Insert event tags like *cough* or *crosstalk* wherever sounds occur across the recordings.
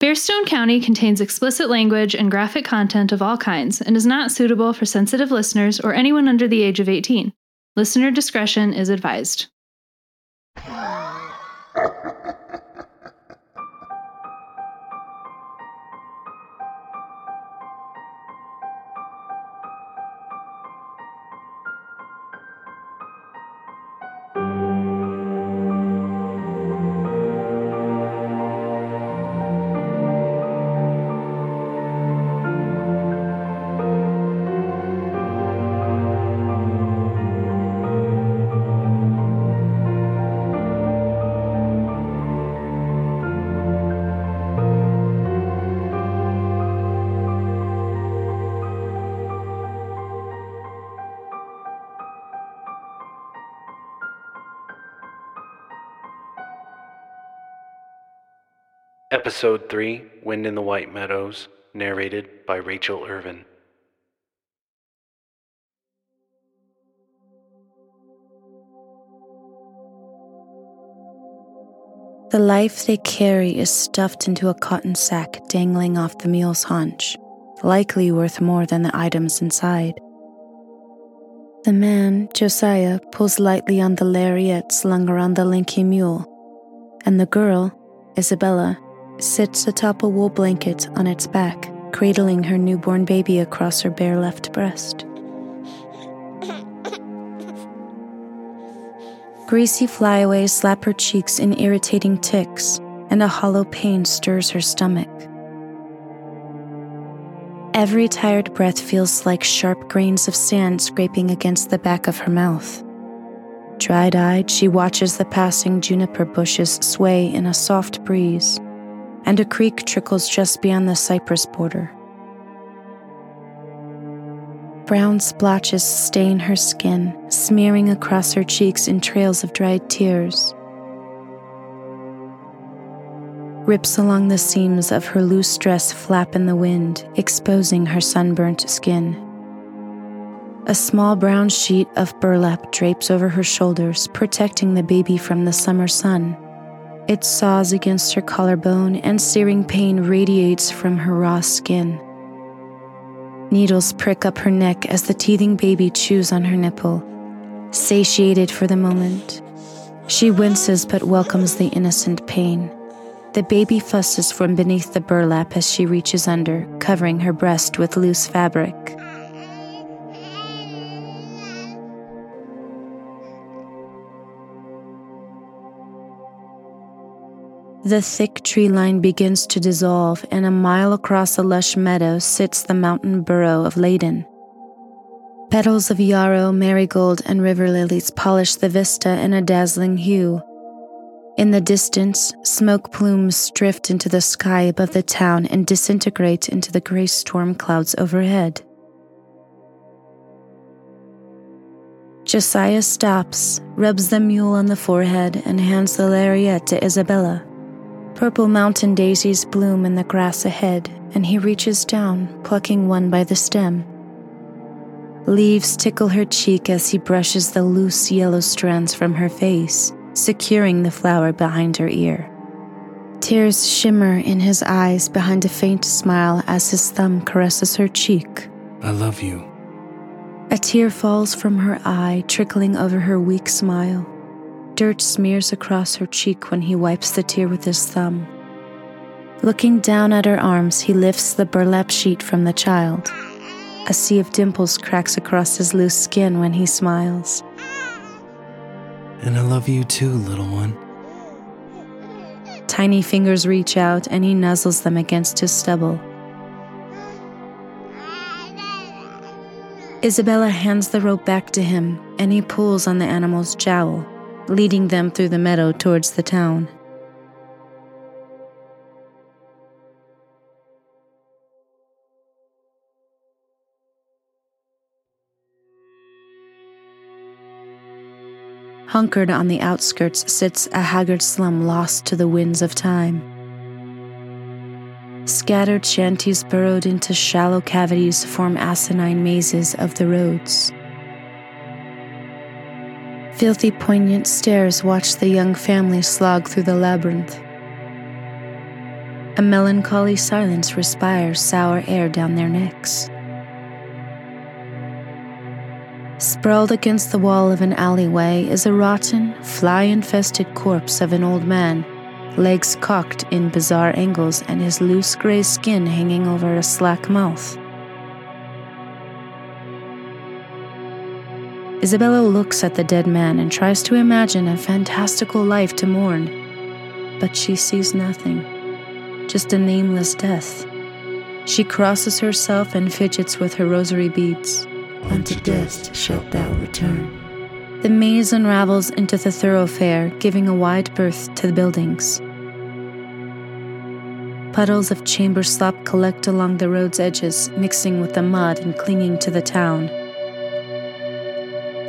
Bearstone County contains explicit language and graphic content of all kinds and is not suitable for sensitive listeners or anyone under the age of 18. Listener discretion is advised. Episode 3 Wind in the White Meadows, narrated by Rachel Irvin. The life they carry is stuffed into a cotton sack dangling off the mule's haunch, likely worth more than the items inside. The man, Josiah, pulls lightly on the lariat slung around the lanky mule, and the girl, Isabella, sits atop a wool blanket on its back, cradling her newborn baby across her bare left breast. Greasy flyaways slap her cheeks in irritating ticks, and a hollow pain stirs her stomach. Every tired breath feels like sharp grains of sand scraping against the back of her mouth. Dried eyed, she watches the passing juniper bushes sway in a soft breeze and a creek trickles just beyond the cypress border. Brown splotches stain her skin, smearing across her cheeks in trails of dried tears. Rips along the seams of her loose dress flap in the wind, exposing her sunburnt skin. A small brown sheet of burlap drapes over her shoulders, protecting the baby from the summer sun. It saws against her collarbone, and searing pain radiates from her raw skin. Needles prick up her neck as the teething baby chews on her nipple. Satiated for the moment, she winces but welcomes the innocent pain. The baby fusses from beneath the burlap as she reaches under, covering her breast with loose fabric. The thick tree line begins to dissolve, and a mile across a lush meadow sits the mountain burrow of Leyden. Petals of yarrow, marigold, and river lilies polish the vista in a dazzling hue. In the distance, smoke plumes drift into the sky above the town and disintegrate into the gray storm clouds overhead. Josiah stops, rubs the mule on the forehead, and hands the lariat to Isabella. Purple mountain daisies bloom in the grass ahead, and he reaches down, plucking one by the stem. Leaves tickle her cheek as he brushes the loose yellow strands from her face, securing the flower behind her ear. Tears shimmer in his eyes behind a faint smile as his thumb caresses her cheek. I love you. A tear falls from her eye, trickling over her weak smile. Dirt smears across her cheek when he wipes the tear with his thumb. Looking down at her arms, he lifts the burlap sheet from the child. A sea of dimples cracks across his loose skin when he smiles. And I love you too, little one. Tiny fingers reach out and he nuzzles them against his stubble. Isabella hands the rope back to him and he pulls on the animal's jowl leading them through the meadow towards the town. Hunkered on the outskirts sits a haggard slum lost to the winds of time. Scattered shanties burrowed into shallow cavities form asinine mazes of the roads. Filthy, poignant stares watch the young family slog through the labyrinth. A melancholy silence respires sour air down their necks. Sprawled against the wall of an alleyway is a rotten, fly infested corpse of an old man, legs cocked in bizarre angles and his loose gray skin hanging over a slack mouth. Isabella looks at the dead man and tries to imagine a fantastical life to mourn, but she sees nothing, just a nameless death. She crosses herself and fidgets with her rosary beads. Unto dust shalt thou return. The maze unravels into the thoroughfare, giving a wide berth to the buildings. Puddles of chamber slop collect along the road's edges, mixing with the mud and clinging to the town.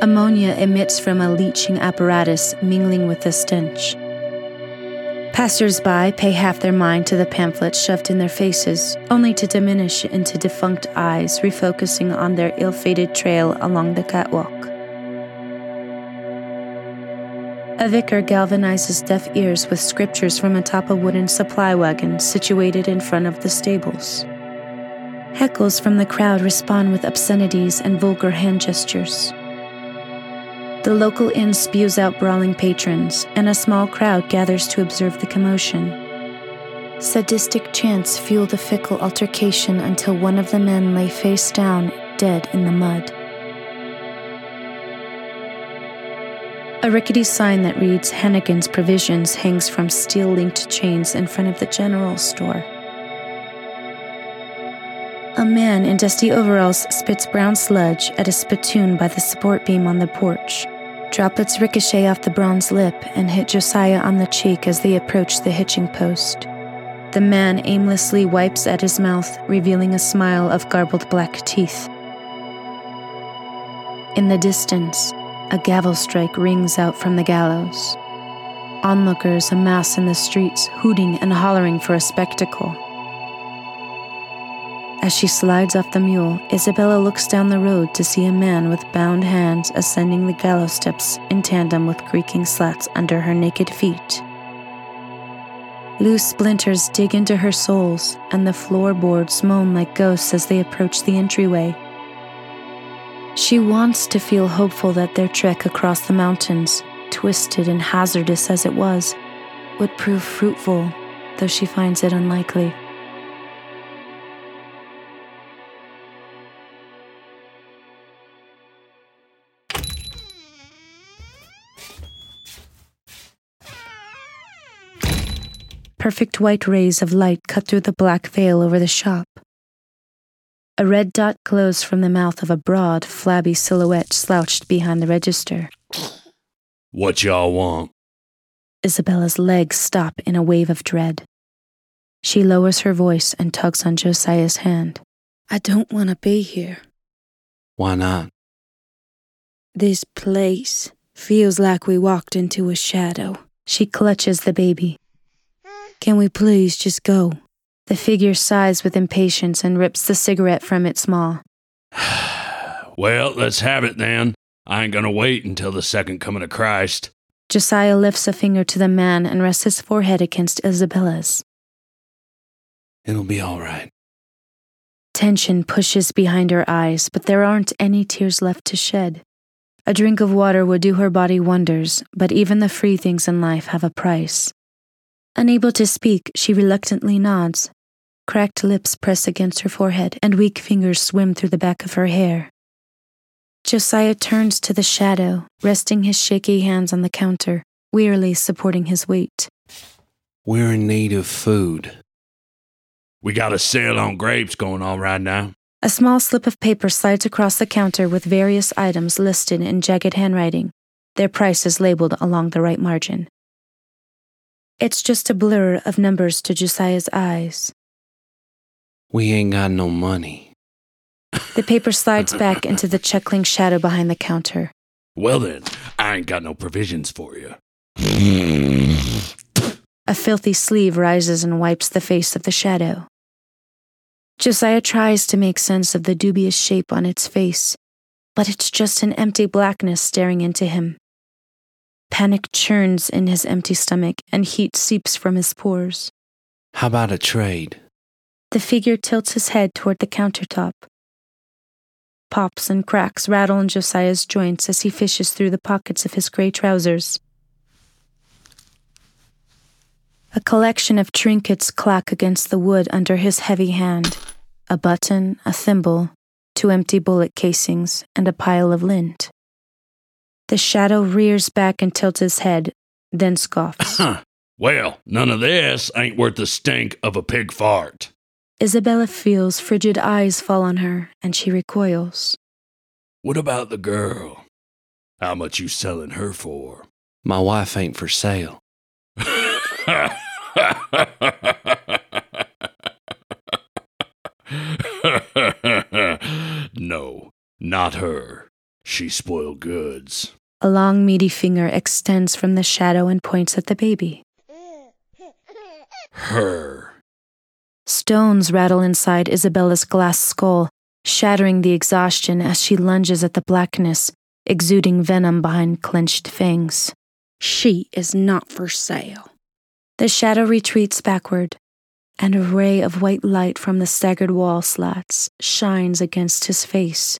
Ammonia emits from a leaching apparatus, mingling with the stench. Passers-by pay half their mind to the pamphlets shoved in their faces, only to diminish into defunct eyes refocusing on their ill-fated trail along the catwalk. A vicar galvanizes deaf ears with scriptures from atop a wooden supply wagon situated in front of the stables. Heckles from the crowd respond with obscenities and vulgar hand gestures. The local inn spews out brawling patrons, and a small crowd gathers to observe the commotion. Sadistic chants fuel the fickle altercation until one of the men lay face down, dead in the mud. A rickety sign that reads Hannigan's Provisions hangs from steel linked chains in front of the general store. A man in dusty overalls spits brown sludge at a spittoon by the support beam on the porch. Droplets ricochet off the bronze lip and hit Josiah on the cheek as they approach the hitching post. The man aimlessly wipes at his mouth, revealing a smile of garbled black teeth. In the distance, a gavel strike rings out from the gallows. Onlookers amass in the streets, hooting and hollering for a spectacle. As she slides off the mule, Isabella looks down the road to see a man with bound hands ascending the gallows steps in tandem with creaking slats under her naked feet. Loose splinters dig into her soles, and the floorboards moan like ghosts as they approach the entryway. She wants to feel hopeful that their trek across the mountains, twisted and hazardous as it was, would prove fruitful, though she finds it unlikely. Perfect white rays of light cut through the black veil over the shop. A red dot glows from the mouth of a broad, flabby silhouette slouched behind the register. What y'all want? Isabella's legs stop in a wave of dread. She lowers her voice and tugs on Josiah's hand. I don't want to be here. Why not? This place feels like we walked into a shadow. She clutches the baby. Can we please just go? The figure sighs with impatience and rips the cigarette from its maw. *sighs* well, let's have it then. I ain't gonna wait until the second coming of Christ. Josiah lifts a finger to the man and rests his forehead against Isabella's. It'll be all right. Tension pushes behind her eyes, but there aren't any tears left to shed. A drink of water would do her body wonders, but even the free things in life have a price. Unable to speak, she reluctantly nods. Cracked lips press against her forehead, and weak fingers swim through the back of her hair. Josiah turns to the shadow, resting his shaky hands on the counter, wearily supporting his weight. We're in need of food. We got a sale on grapes going on right now. A small slip of paper slides across the counter with various items listed in jagged handwriting, their prices labeled along the right margin. It's just a blur of numbers to Josiah's eyes. We ain't got no money. The paper slides back *laughs* into the chuckling shadow behind the counter. Well, then, I ain't got no provisions for you. A filthy sleeve rises and wipes the face of the shadow. Josiah tries to make sense of the dubious shape on its face, but it's just an empty blackness staring into him. Panic churns in his empty stomach, and heat seeps from his pores. How about a trade? The figure tilts his head toward the countertop. Pops and cracks rattle in Josiah's joints as he fishes through the pockets of his gray trousers. A collection of trinkets clack against the wood under his heavy hand a button, a thimble, two empty bullet casings, and a pile of lint. The shadow rears back and tilts his head, then scoffs. *laughs* well, none of this ain't worth the stink of a pig fart. Isabella feels frigid eyes fall on her, and she recoils. What about the girl? How much you selling her for? My wife ain't for sale. *laughs* no, not her. She spoiled goods. A long, meaty finger extends from the shadow and points at the baby. *laughs* Her. Stones rattle inside Isabella's glass skull, shattering the exhaustion as she lunges at the blackness, exuding venom behind clenched fangs. She is not for sale. The shadow retreats backward, and a ray of white light from the staggered wall slats shines against his face.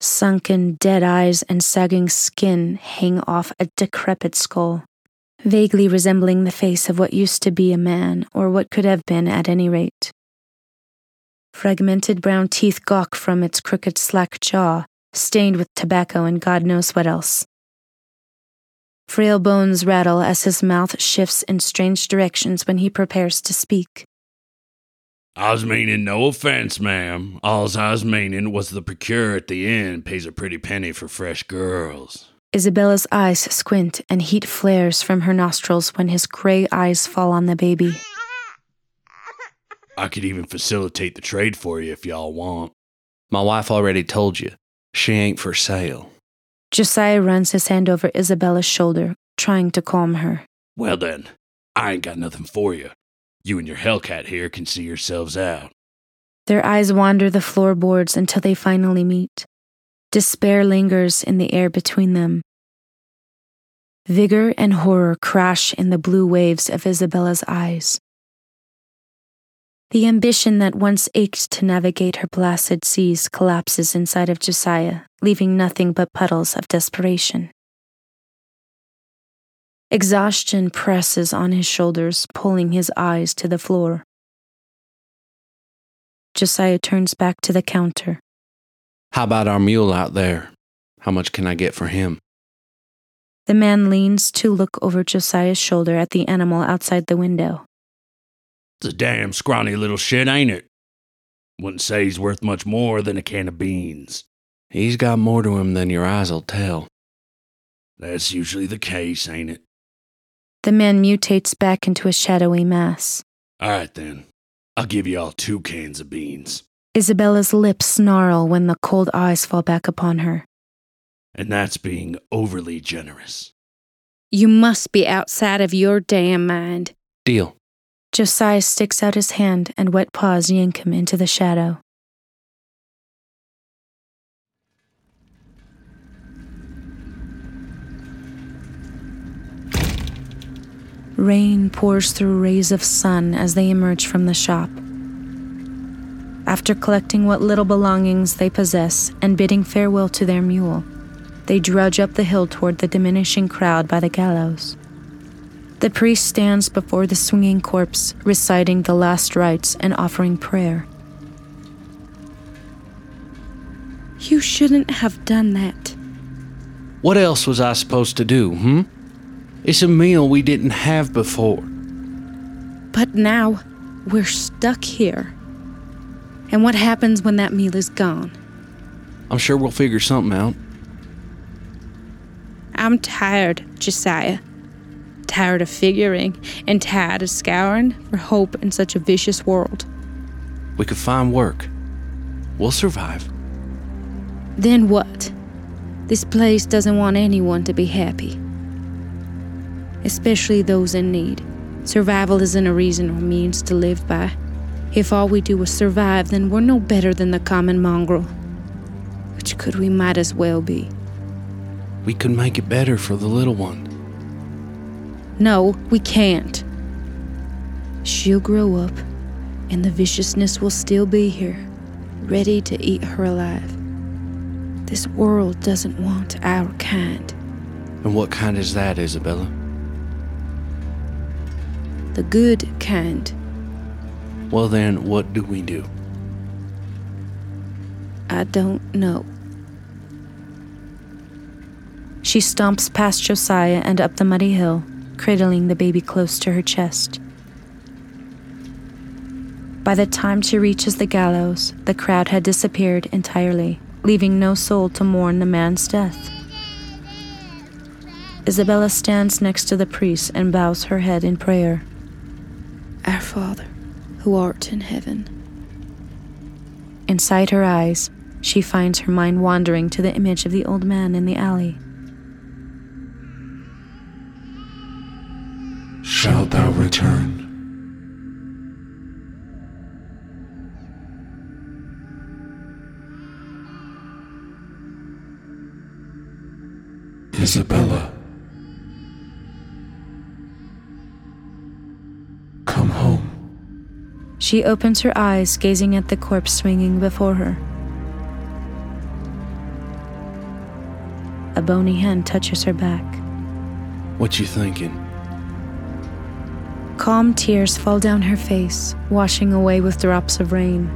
Sunken, dead eyes and sagging skin hang off a decrepit skull, vaguely resembling the face of what used to be a man, or what could have been at any rate. Fragmented brown teeth gawk from its crooked, slack jaw, stained with tobacco and God knows what else. Frail bones rattle as his mouth shifts in strange directions when he prepares to speak. I was meaning no offense, ma'am. All's I was meaning was the procure at the inn pays a pretty penny for fresh girls. Isabella's eyes squint and heat flares from her nostrils when his gray eyes fall on the baby. I could even facilitate the trade for you if y'all want. My wife already told you. She ain't for sale. Josiah runs his hand over Isabella's shoulder, trying to calm her. Well then, I ain't got nothing for you. You and your Hellcat here can see yourselves out. Their eyes wander the floorboards until they finally meet. Despair lingers in the air between them. Vigor and horror crash in the blue waves of Isabella's eyes. The ambition that once ached to navigate her placid seas collapses inside of Josiah, leaving nothing but puddles of desperation. Exhaustion presses on his shoulders, pulling his eyes to the floor. Josiah turns back to the counter. How about our mule out there? How much can I get for him? The man leans to look over Josiah's shoulder at the animal outside the window. It's a damn scrawny little shit, ain't it? Wouldn't say he's worth much more than a can of beans. He's got more to him than your eyes'll tell. That's usually the case, ain't it? The man mutates back into a shadowy mass. All right then. I'll give you all two cans of beans. Isabella's lips snarl when the cold eyes fall back upon her. And that's being overly generous. You must be outside of your damn mind. Deal. Josiah sticks out his hand and wet paws yank him into the shadow. Rain pours through rays of sun as they emerge from the shop. After collecting what little belongings they possess and bidding farewell to their mule, they drudge up the hill toward the diminishing crowd by the gallows. The priest stands before the swinging corpse, reciting the last rites and offering prayer. You shouldn't have done that. What else was I supposed to do, hmm? It's a meal we didn't have before. But now we're stuck here. And what happens when that meal is gone? I'm sure we'll figure something out. I'm tired, Josiah. Tired of figuring and tired of scouring for hope in such a vicious world. We could find work. We'll survive. Then what? This place doesn't want anyone to be happy, especially those in need. Survival isn't a reason or means to live by. If all we do is survive, then we're no better than the common mongrel. Which could we might as well be. We could make it better for the little one. No, we can't. She'll grow up, and the viciousness will still be here, ready to eat her alive. This world doesn't want our kind. And what kind is that, Isabella? The good kind. Well, then, what do we do? I don't know. She stomps past Josiah and up the muddy hill, cradling the baby close to her chest. By the time she reaches the gallows, the crowd had disappeared entirely, leaving no soul to mourn the man's death. Isabella stands next to the priest and bows her head in prayer. Our Father, who art in heaven. Inside her eyes, she finds her mind wandering to the image of the old man in the alley. Shalt thou return? Isabella. She opens her eyes, gazing at the corpse swinging before her. A bony hand touches her back. What you thinking? Calm tears fall down her face, washing away with drops of rain.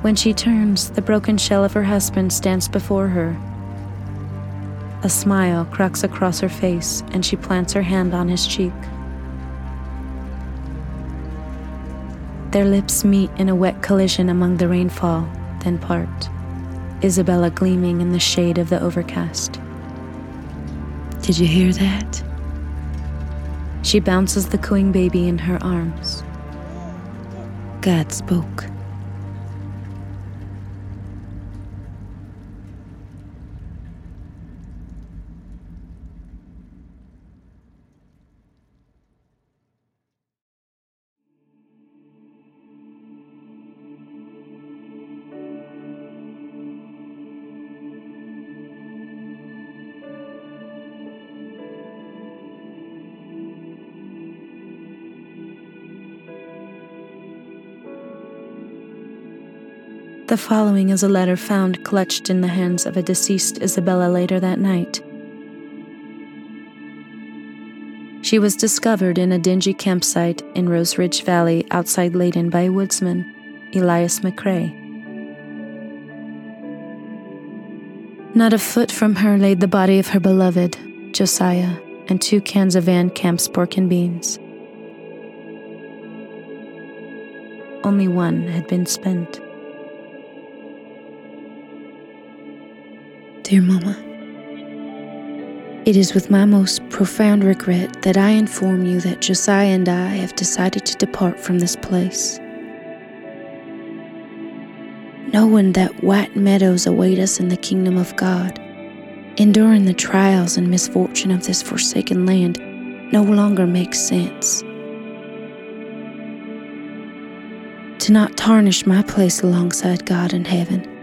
When she turns, the broken shell of her husband stands before her. A smile cracks across her face, and she plants her hand on his cheek. Their lips meet in a wet collision among the rainfall, then part. Isabella gleaming in the shade of the overcast. Did you hear that? She bounces the cooing baby in her arms. God spoke. The following is a letter found clutched in the hands of a deceased Isabella later that night. She was discovered in a dingy campsite in Rose Ridge Valley outside Leyden by a woodsman, Elias McCrae. Not a foot from her laid the body of her beloved, Josiah, and two cans of Van Camp's pork and beans. Only one had been spent. Dear Mama, it is with my most profound regret that I inform you that Josiah and I have decided to depart from this place. Knowing that white meadows await us in the kingdom of God, enduring the trials and misfortune of this forsaken land no longer makes sense. To not tarnish my place alongside God in heaven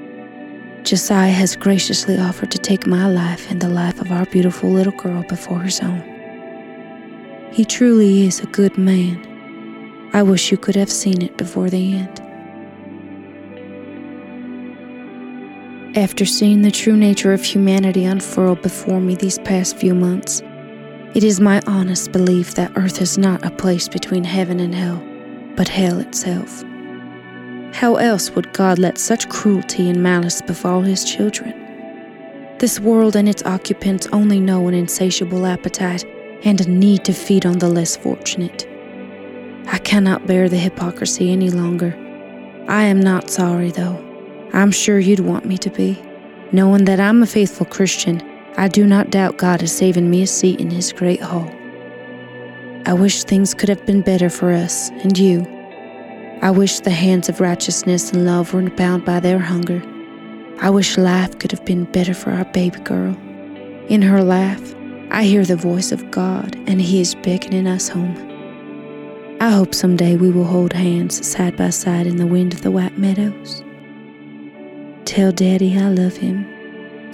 Josiah has graciously offered to take my life and the life of our beautiful little girl before his own. He truly is a good man. I wish you could have seen it before the end. After seeing the true nature of humanity unfurl before me these past few months, it is my honest belief that earth is not a place between heaven and hell, but hell itself. How else would God let such cruelty and malice befall his children? This world and its occupants only know an insatiable appetite and a need to feed on the less fortunate. I cannot bear the hypocrisy any longer. I am not sorry, though. I'm sure you'd want me to be. Knowing that I'm a faithful Christian, I do not doubt God is saving me a seat in His great hall. I wish things could have been better for us and you I wish the hands of righteousness and love weren't bound by their hunger. I wish life could have been better for our baby girl. In her laugh, I hear the voice of God, and He is beckoning us home. I hope someday we will hold hands side by side in the wind of the white meadows. Tell Daddy I love him,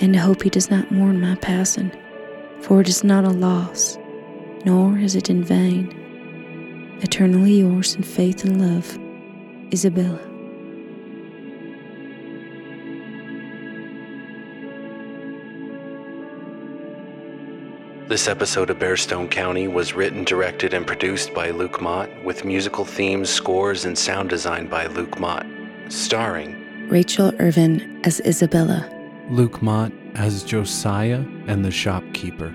and hope he does not mourn my passing, for it is not a loss, nor is it in vain. Eternally yours in faith and love, Isabella. This episode of Bearstone County was written, directed, and produced by Luke Mott, with musical themes, scores, and sound design by Luke Mott. Starring Rachel Irvin as Isabella. Luke Mott as Josiah and the shopkeeper.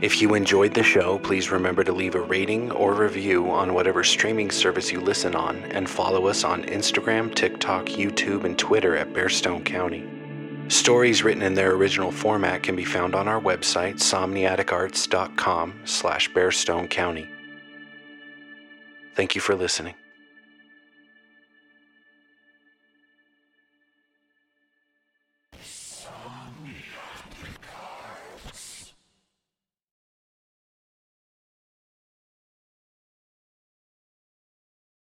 If you enjoyed the show, please remember to leave a rating or review on whatever streaming service you listen on and follow us on Instagram, TikTok, YouTube, and Twitter at Bearstone County. Stories written in their original format can be found on our website, somniaticarts.com slash Bearstone County. Thank you for listening.